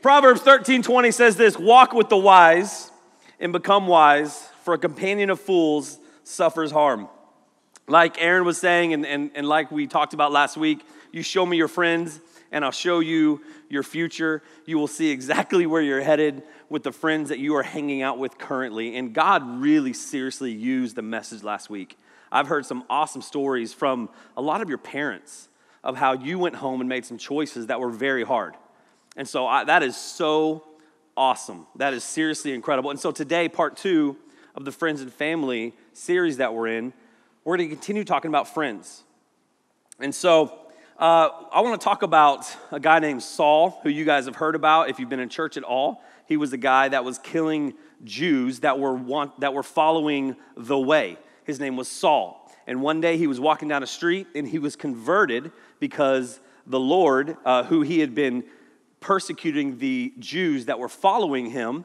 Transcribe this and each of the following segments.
Proverbs 13 20 says this Walk with the wise and become wise, for a companion of fools suffers harm. Like Aaron was saying, and, and, and like we talked about last week, you show me your friends, and I'll show you your future. You will see exactly where you're headed with the friends that you are hanging out with currently. And God really seriously used the message last week. I've heard some awesome stories from a lot of your parents of how you went home and made some choices that were very hard. And so I, that is so awesome. That is seriously incredible. And so today, part two of the Friends and Family series that we're in, we're going to continue talking about friends. And so uh, I want to talk about a guy named Saul, who you guys have heard about if you've been in church at all. He was the guy that was killing Jews that were, want, that were following the way. His name was Saul. And one day he was walking down a street and he was converted because the Lord, uh, who he had been persecuting the Jews that were following him,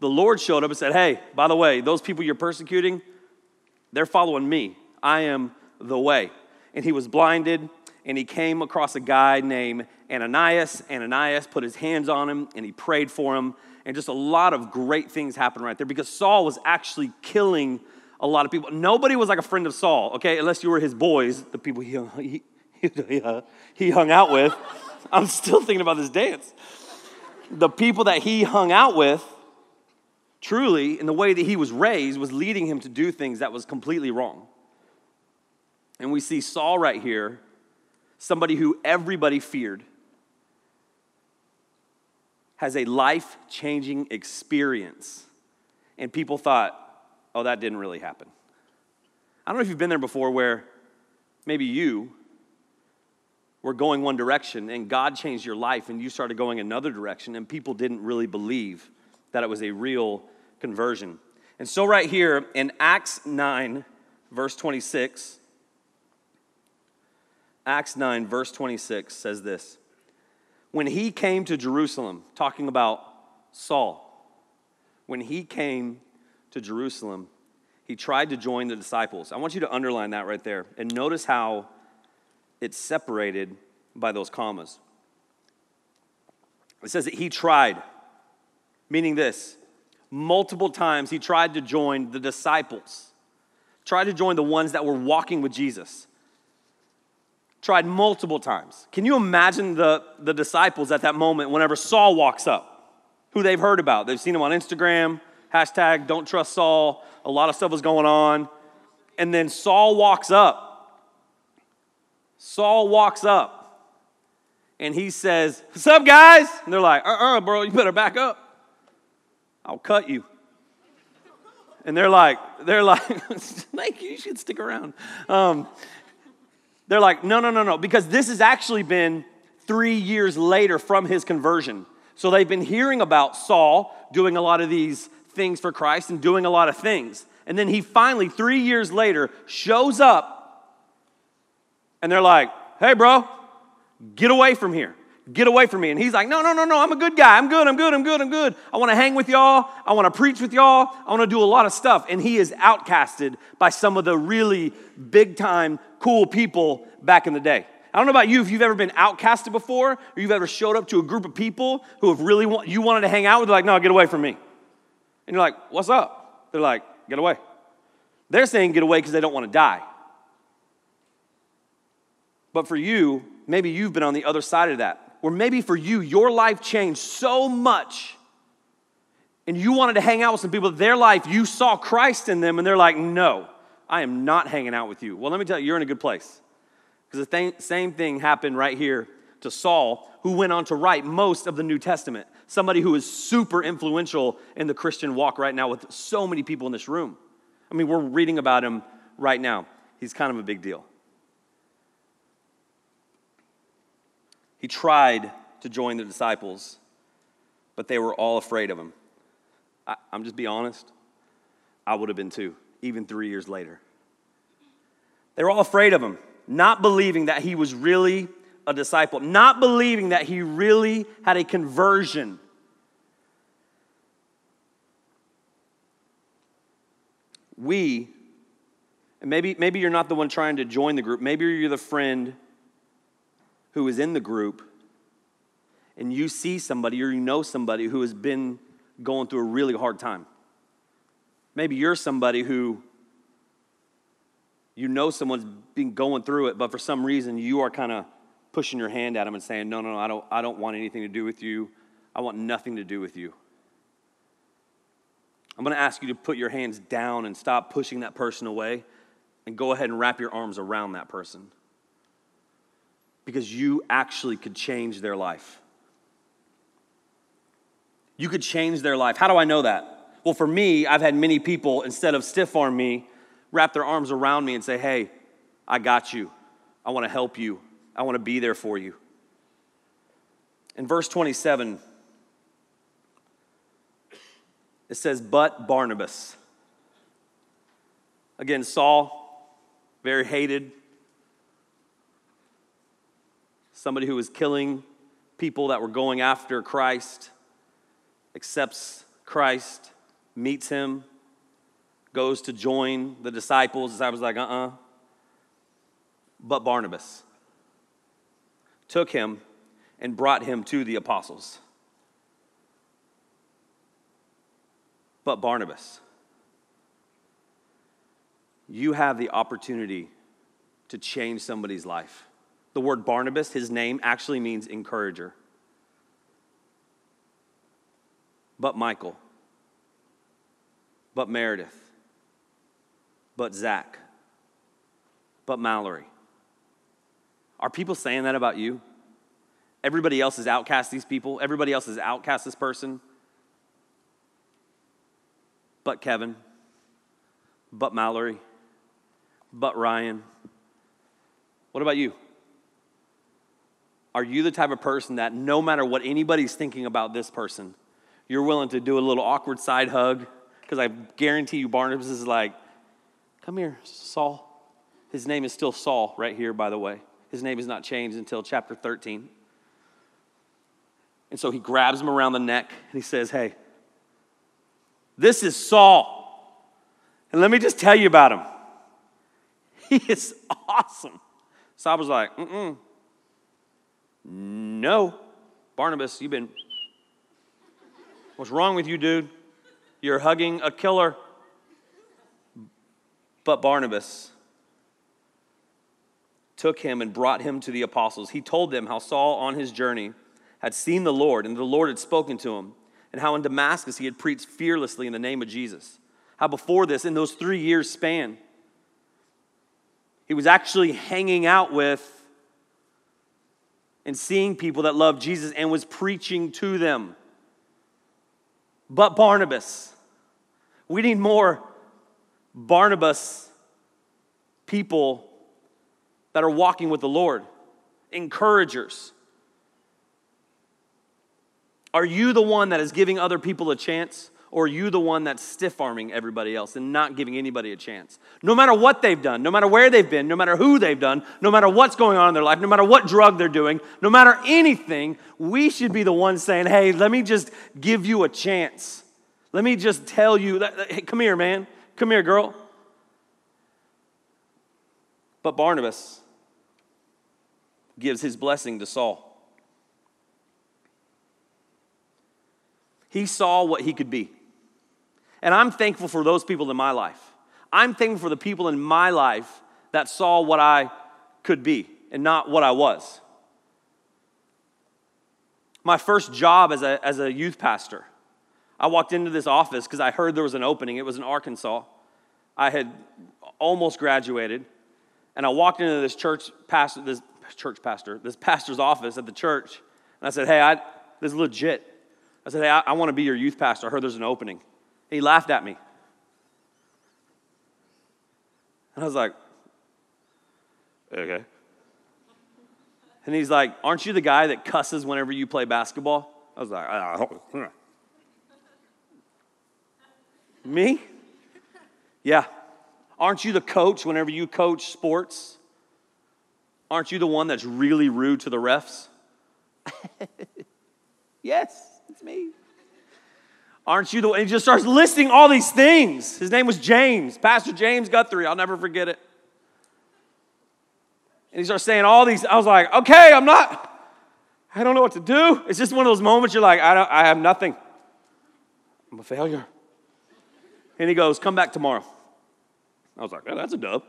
the Lord showed up and said, Hey, by the way, those people you're persecuting, they're following me. I am the way. And he was blinded, and he came across a guy named Ananias. Ananias put his hands on him, and he prayed for him. And just a lot of great things happened right there because Saul was actually killing a lot of people. Nobody was like a friend of Saul, okay, unless you were his boys, the people he, he, he, hung out with. I'm still thinking about this dance. The people that he hung out with, truly, in the way that he was raised, was leading him to do things that was completely wrong. And we see Saul right here, somebody who everybody feared, has a life changing experience. And people thought, oh, that didn't really happen. I don't know if you've been there before where maybe you were going one direction and God changed your life and you started going another direction and people didn't really believe that it was a real conversion. And so, right here in Acts 9, verse 26, Acts 9, verse 26 says this When he came to Jerusalem, talking about Saul, when he came to Jerusalem, he tried to join the disciples. I want you to underline that right there and notice how it's separated by those commas. It says that he tried, meaning this multiple times he tried to join the disciples, tried to join the ones that were walking with Jesus. Tried multiple times. Can you imagine the, the disciples at that moment whenever Saul walks up, who they've heard about? They've seen him on Instagram, hashtag don't trust Saul, a lot of stuff was going on. And then Saul walks up Saul walks up and he says, What's up, guys? And they're like, Uh uh-uh, uh bro, you better back up. I'll cut you. And they're like, they're like, thank you, you should stick around. Um, they're like, no, no, no, no, because this has actually been three years later from his conversion. So they've been hearing about Saul doing a lot of these things for Christ and doing a lot of things. And then he finally, three years later, shows up and they're like, hey, bro, get away from here. Get away from me. And he's like, no, no, no, no, I'm a good guy. I'm good, I'm good, I'm good, I'm good. I want to hang with y'all. I want to preach with y'all. I want to do a lot of stuff. And he is outcasted by some of the really big time, cool people back in the day. I don't know about you if you've ever been outcasted before or you've ever showed up to a group of people who have really want, you wanted to hang out with, like, no, get away from me. And you're like, what's up? They're like, get away. They're saying get away because they don't want to die. But for you, maybe you've been on the other side of that. Or maybe for you, your life changed so much and you wanted to hang out with some people, their life, you saw Christ in them, and they're like, no, I am not hanging out with you. Well, let me tell you, you're in a good place. Because the th- same thing happened right here to Saul, who went on to write most of the New Testament. Somebody who is super influential in the Christian walk right now with so many people in this room. I mean, we're reading about him right now. He's kind of a big deal. He tried to join the disciples, but they were all afraid of him. I, am just be honest. I would have been too, even three years later. They were all afraid of him, not believing that he was really a disciple, not believing that he really had a conversion. We, and maybe, maybe you're not the one trying to join the group, maybe you're the friend who is in the group and you see somebody or you know somebody who has been going through a really hard time. Maybe you're somebody who you know someone's been going through it, but for some reason you are kind of pushing your hand at them and saying, No, no, no, I don't, I don't want anything to do with you. I want nothing to do with you. I'm going to ask you to put your hands down and stop pushing that person away and go ahead and wrap your arms around that person because you actually could change their life. You could change their life. How do I know that? Well, for me, I've had many people, instead of stiff arm me, wrap their arms around me and say, Hey, I got you. I want to help you. I want to be there for you. In verse 27, it says, But Barnabas. Again, Saul, very hated, somebody who was killing people that were going after Christ, accepts Christ, meets him, goes to join the disciples. I was like, uh uh-uh. uh But Barnabas took him and brought him to the apostles. But Barnabas, you have the opportunity to change somebody's life. The word Barnabas, his name, actually means encourager. But Michael, but Meredith, but Zach, but Mallory. Are people saying that about you? Everybody else is outcast these people. Everybody else is outcast this person. But Kevin, but Mallory, but Ryan. What about you? Are you the type of person that no matter what anybody's thinking about this person, you're willing to do a little awkward side hug? Because I guarantee you, Barnabas is like, come here, Saul. His name is still Saul right here, by the way. His name is not changed until chapter 13. And so he grabs him around the neck and he says, Hey, this is Saul. And let me just tell you about him. He is awesome. Saul was like, Mm-mm. No. Barnabas, you've been. What's wrong with you, dude? You're hugging a killer. But Barnabas took him and brought him to the apostles. He told them how Saul on his journey had seen the Lord and the Lord had spoken to him, and how in Damascus he had preached fearlessly in the name of Jesus. How before this, in those three years span, he was actually hanging out with and seeing people that loved Jesus and was preaching to them. But Barnabas, we need more Barnabas people that are walking with the Lord, encouragers. Are you the one that is giving other people a chance? Or are you the one that's stiff arming everybody else and not giving anybody a chance? No matter what they've done, no matter where they've been, no matter who they've done, no matter what's going on in their life, no matter what drug they're doing, no matter anything, we should be the ones saying, hey, let me just give you a chance. Let me just tell you, that, hey, come here, man. Come here, girl. But Barnabas gives his blessing to Saul. He saw what he could be. And I'm thankful for those people in my life. I'm thankful for the people in my life that saw what I could be and not what I was. My first job as a, as a youth pastor, I walked into this office because I heard there was an opening. It was in Arkansas. I had almost graduated, and I walked into this church pastor, this church pastor, this pastor's office at the church, and I said, "Hey, I, this is legit." I said, "Hey, I, I want to be your youth pastor. I heard there's an opening." He laughed at me. And I was like, okay. And he's like, Aren't you the guy that cusses whenever you play basketball? I was like. Me? Yeah. Aren't you the coach whenever you coach sports? Aren't you the one that's really rude to the refs? yes, it's me. Aren't you the one? He just starts listing all these things. His name was James, Pastor James Guthrie. I'll never forget it. And he starts saying all these. I was like, okay, I'm not, I don't know what to do. It's just one of those moments you're like, I, don't, I have nothing. I'm a failure. And he goes, Come back tomorrow. I was like, oh, That's a dub.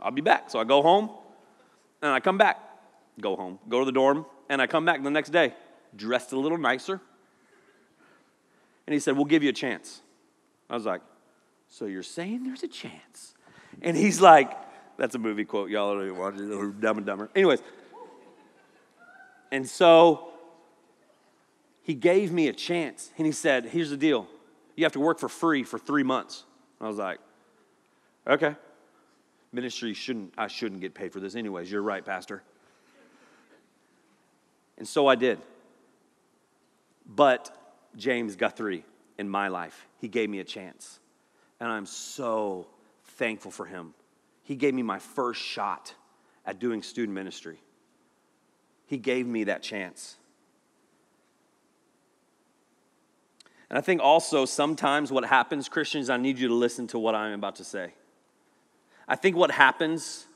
I'll be back. So I go home and I come back. Go home, go to the dorm, and I come back the next day, dressed a little nicer. And he said, We'll give you a chance. I was like, So you're saying there's a chance? And he's like, That's a movie quote. Y'all don't even watch it. Dumb and Dumber. Anyways. And so he gave me a chance. And he said, Here's the deal you have to work for free for three months. I was like, Okay. Ministry shouldn't, I shouldn't get paid for this anyways. You're right, Pastor. And so I did. But James Guthrie in my life, he gave me a chance. And I'm so thankful for him. He gave me my first shot at doing student ministry. He gave me that chance. And I think also sometimes what happens, Christians, I need you to listen to what I'm about to say. I think what happens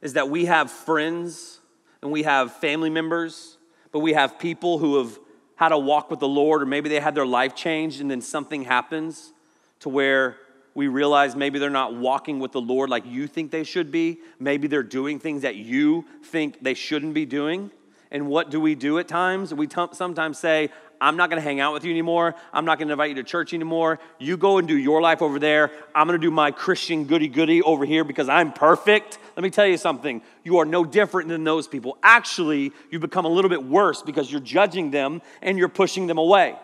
is that we have friends and we have family members, but we have people who have had to walk with the Lord, or maybe they had their life changed, and then something happens to where we realize maybe they're not walking with the Lord like you think they should be. Maybe they're doing things that you think they shouldn't be doing. And what do we do at times? We t- sometimes say, I'm not to hang out with you anymore. I'm not to invite you to church anymore. You go and do your life over there. I'm to do my Christian goody goody over here because I'm perfect. Let me tell you something. You are no different than those people. Actually, you become a little bit worse because you're judging them and you're pushing them away.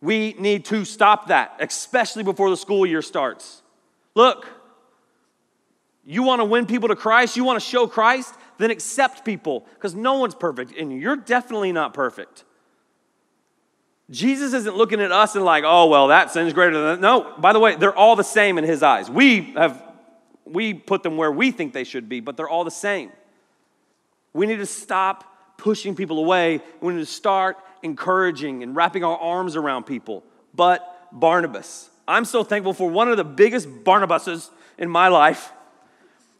We need to stop that, especially before the school year starts. Look, you want to win people to Christ, you want to show Christ, then accept people because no one's perfect and you're definitely not perfect. Jesus isn't looking at us and like, oh, well, that sin's greater than that. No, by the way, they're all the same in his eyes. We have, we put them where we think they should be, but they're all the same. We need to stop pushing people away. We need to start encouraging and wrapping our arms around people. But Barnabas, I'm so thankful for one of the biggest Barnabases in my life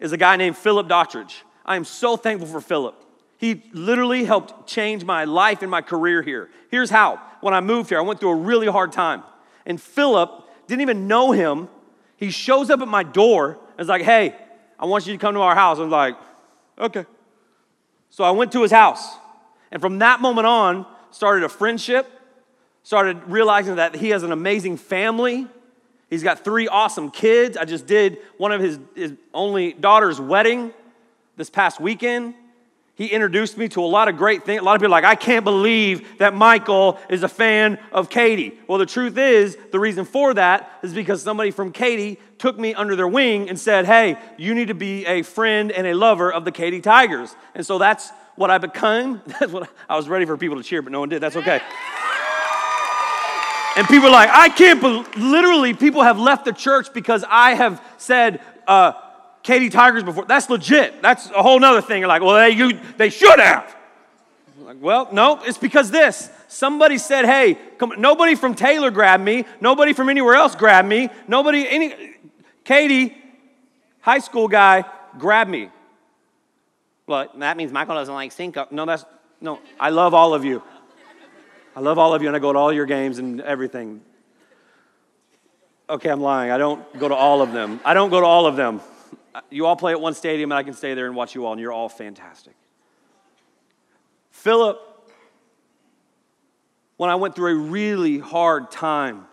is a guy named Philip Dottridge. I am so thankful for Philip. He literally helped change my life and my career here. Here's how. When I moved here, I went through a really hard time. And Philip didn't even know him. He shows up at my door is like, hey, I want you to come to our house. I was like, okay. So I went to his house. And from that moment on, started a friendship, started realizing that he has an amazing family. He's got three awesome kids. I just did one of his, his only daughter's wedding this past weekend. He introduced me to a lot of great things. A lot of people like, I can't believe that Michael is a fan of Katy. Well, the truth is, the reason for that is because somebody from Katy took me under their wing and said, Hey, you need to be a friend and a lover of the Katy Tigers. And so that's what I became. That's what I, I was ready for people to cheer, but no one did. That's okay. And people are like, I can't believe, literally, people have left the church because I have said, uh, Katy Tigers before. That's legit. That's a whole nother thing. You're like, well, they, you, they should have. Like, well, no, it's because this. Somebody said, hey, come, nobody from Taylor grabbed me. Nobody from anywhere else grabbed me. Nobody, any, Katy, high school guy, grabbed me. Well, that means Michael doesn't like Cinco. No, that's, no, I love all of you. I love all of you, and I go to all your games and everything. Okay, I'm lying. I don't go to all of them. I don't go to all of them. You all play at one stadium, and I can stay there and watch you all, and you're all fantastic. Philip, when I went through a really hard time,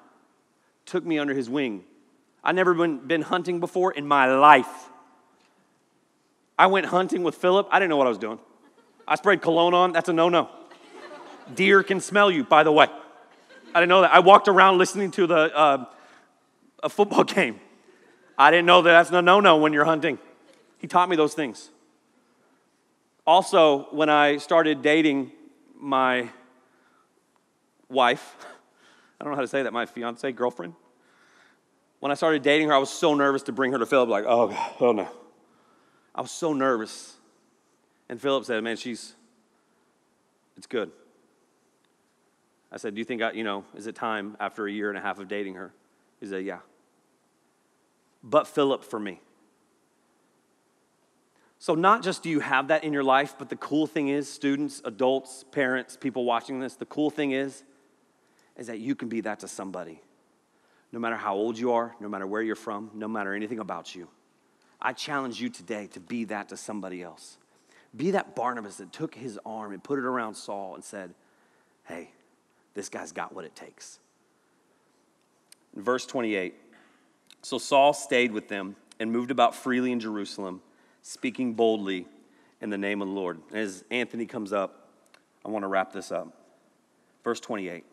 took me under his wing. I'd never been, been hunting before in my life. I went hunting with Philip. I didn't know what I was doing. I sprayed cologne on. That's a no no. Deer can smell you, by the way. I didn't know that. I walked around listening to the, uh, a football game. I didn't know that that's a no no when you're hunting. He taught me those things. Also, when I started dating my wife, I don't know how to say that, my fiance, girlfriend. When I started dating her, I was so nervous to bring her to Philip, like, oh, God, oh no. I was so nervous. And Philip said, man, she's, it's good. I said, do you think, I, you know, is it time after a year and a half of dating her? He said, yeah but Philip for me. So, not just do you have that in your life, but the cool thing is, students, adults, parents, people watching this, the cool thing is, is that you can be that to somebody. No matter how old you are, no matter where you're from, no matter anything about you. I challenge you today to be that to somebody else. Be that Barnabas that took his arm and put it around Saul and said, Hey, this guy's got what it takes. In verse 28, so Saul stayed with them and moved about freely in Jerusalem, speaking boldly in the name of the Lord. As Anthony comes up, I want to wrap this up. Verse 28.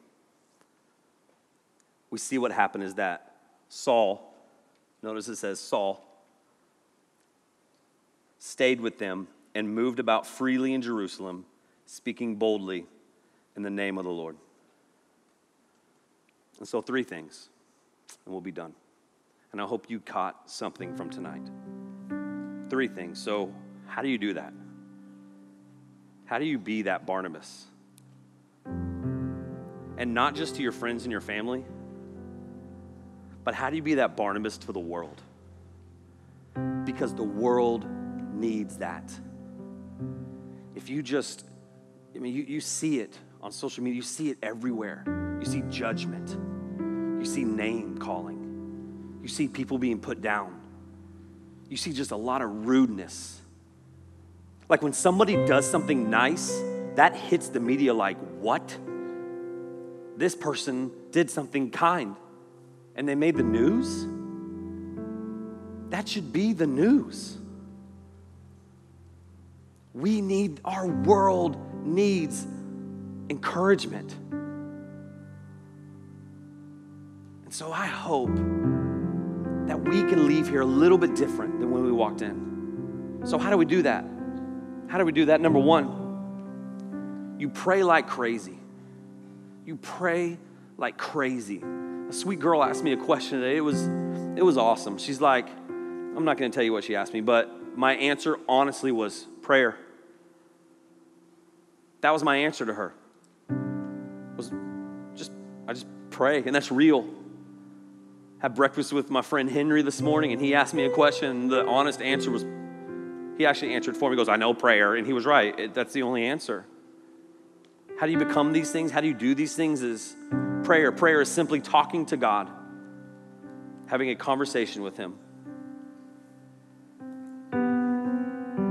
We see what happened is that Saul, notice it says Saul, stayed with them and moved about freely in Jerusalem, speaking boldly in the name of the Lord. And so, three things, and we'll be done. And I hope you caught something from tonight. Three things. So, how do you do that? How do you be that Barnabas? And not just to your friends and your family, but how do you be that Barnabas to the world? Because the world needs that. If you just, I mean, you, you see it on social media, you see it everywhere. You see judgment, you see name calling, you see people being put down, you see just a lot of rudeness. Like when somebody does something nice, that hits the media like, what? This person did something kind and they made the news? That should be the news. We need, our world needs encouragement. And so I hope that we can leave here a little bit different than when we walked in. So, how do we do that? How do we do that? Number one, you pray like crazy. You pray like crazy. A sweet girl asked me a question today. It was, it was awesome. She's like, I'm not going to tell you what she asked me, but my answer honestly was prayer. That was my answer to her. Was just I just pray, and that's real. Had breakfast with my friend Henry this morning, and he asked me a question. The honest answer was, he actually answered for me. He goes, "I know prayer," and he was right. It, that's the only answer. How do you become these things? How do you do these things? Is prayer. Prayer is simply talking to God, having a conversation with Him.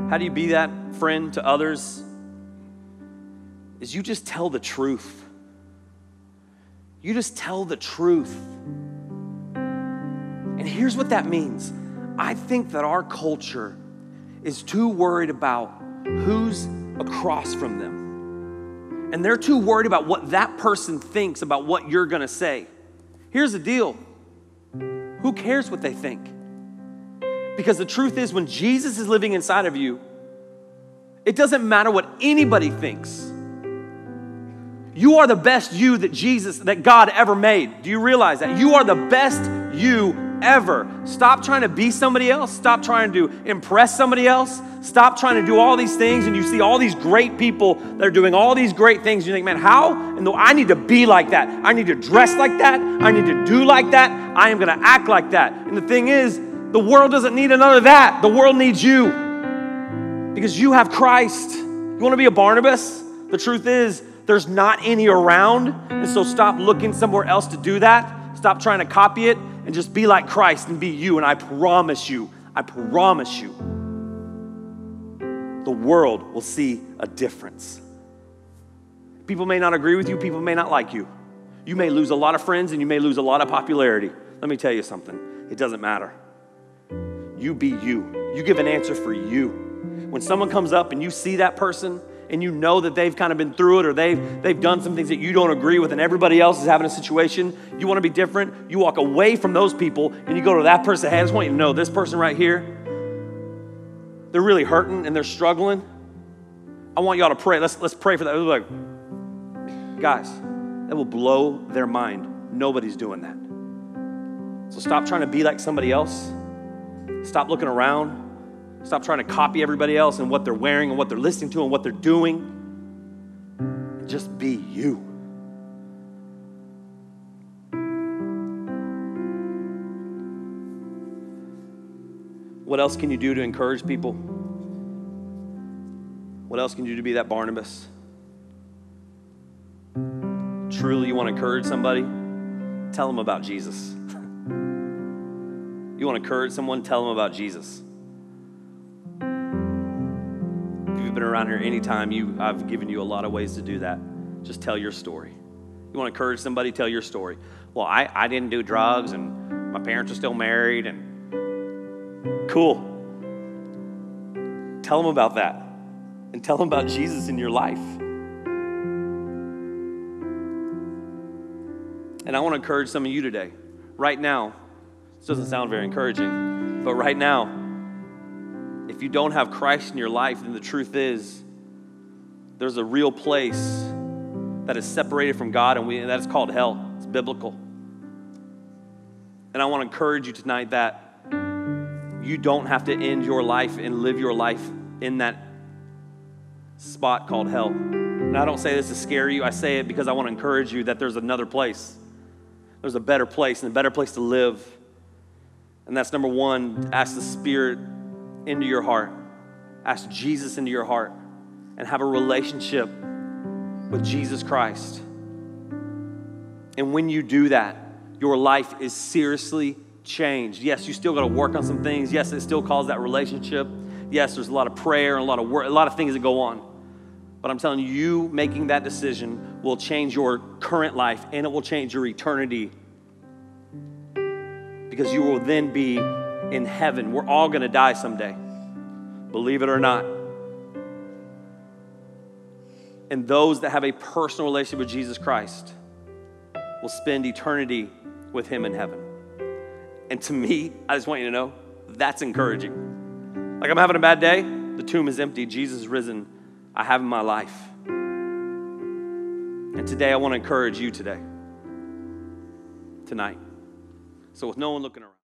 How do you be that friend to others? Is you just tell the truth. You just tell the truth. And here's what that means I think that our culture is too worried about who's across from them and they're too worried about what that person thinks about what you're to say. Here's the deal who cares what they think? Because the truth is, when Jesus is living inside of you, it doesn't matter what anybody thinks. You are the best you that Jesus, that God ever made. Do you realize that? You are the best you ever. Stop trying to be somebody else. Stop trying to impress somebody else. Stop trying to do all these things. And you see all these great people that are doing all these great things. You think, man, how? And though I need to be like that. I need to dress like that. I need to do like that. I am going to act like that. And the thing is, the world doesn't need another that. The world needs you because you have Christ. You want to be a Barnabas? The truth is, there's not any around. And so stop looking somewhere else to do that. Stop trying to copy it and just be like Christ and be you. And I promise you, I promise you, the world will see a difference. People may not agree with you, people may not like you. You may lose a lot of friends and you may lose a lot of popularity. Let me tell you something it doesn't matter. You be you, you give an answer for you. When someone comes up and you see that person, and you know that they've kind of been through it or they've, they've done some things that you don't agree with and everybody else is having a situation, you want to be different, you walk away from those people and you go to that person, hey, I just want you to know this person right here, they're really hurting and they're struggling. I want y'all to pray. Let's, let's pray for that. Like, guys, that will blow their mind. Nobody's doing that. So stop trying to be like somebody else. Stop looking around. Stop trying to copy everybody else and what they're wearing and what they're listening to and what they're doing. Just be you. What else can you do to encourage people? What else can you do to be that Barnabas? Truly, you want to encourage somebody? Tell them about Jesus. you want to encourage someone? Tell them about Jesus. Been around here anytime, you, I've given you a lot of ways to do that. Just tell your story. You want to encourage somebody? Tell your story. Well, I, I didn't do drugs and my parents are still married and cool. Tell them about that and tell them about Jesus in your life. And I want to encourage some of you today. Right now, this doesn't sound very encouraging, but right now, if you don't have Christ in your life, then the truth is there's a real place that is separated from God, and, we, and that is called hell. It's biblical. And I want to encourage you tonight that you don't have to end your life and live your life in that spot called hell. And I don't say this to scare you, I say it because I want to encourage you that there's another place. There's a better place and a better place to live. And that's number one, ask the Spirit into your heart, ask Jesus into your heart, and have a relationship with Jesus Christ. And when you do that, your life is seriously changed. Yes, you still got to work on some things. Yes, it still calls that relationship. Yes, there's a lot of prayer and a lot of work, a lot of things that go on. But I'm telling you, you making that decision will change your current life and it will change your eternity. Because you will then be in heaven. We're all going to die someday, believe it or not. And those that have a personal relationship with Jesus Christ will spend eternity with Him in heaven. And to me, I just want you to know that's encouraging. Like I'm having a bad day, the tomb is empty, Jesus is risen. I have in my life. And today I want to encourage you today, tonight. So with no one looking around,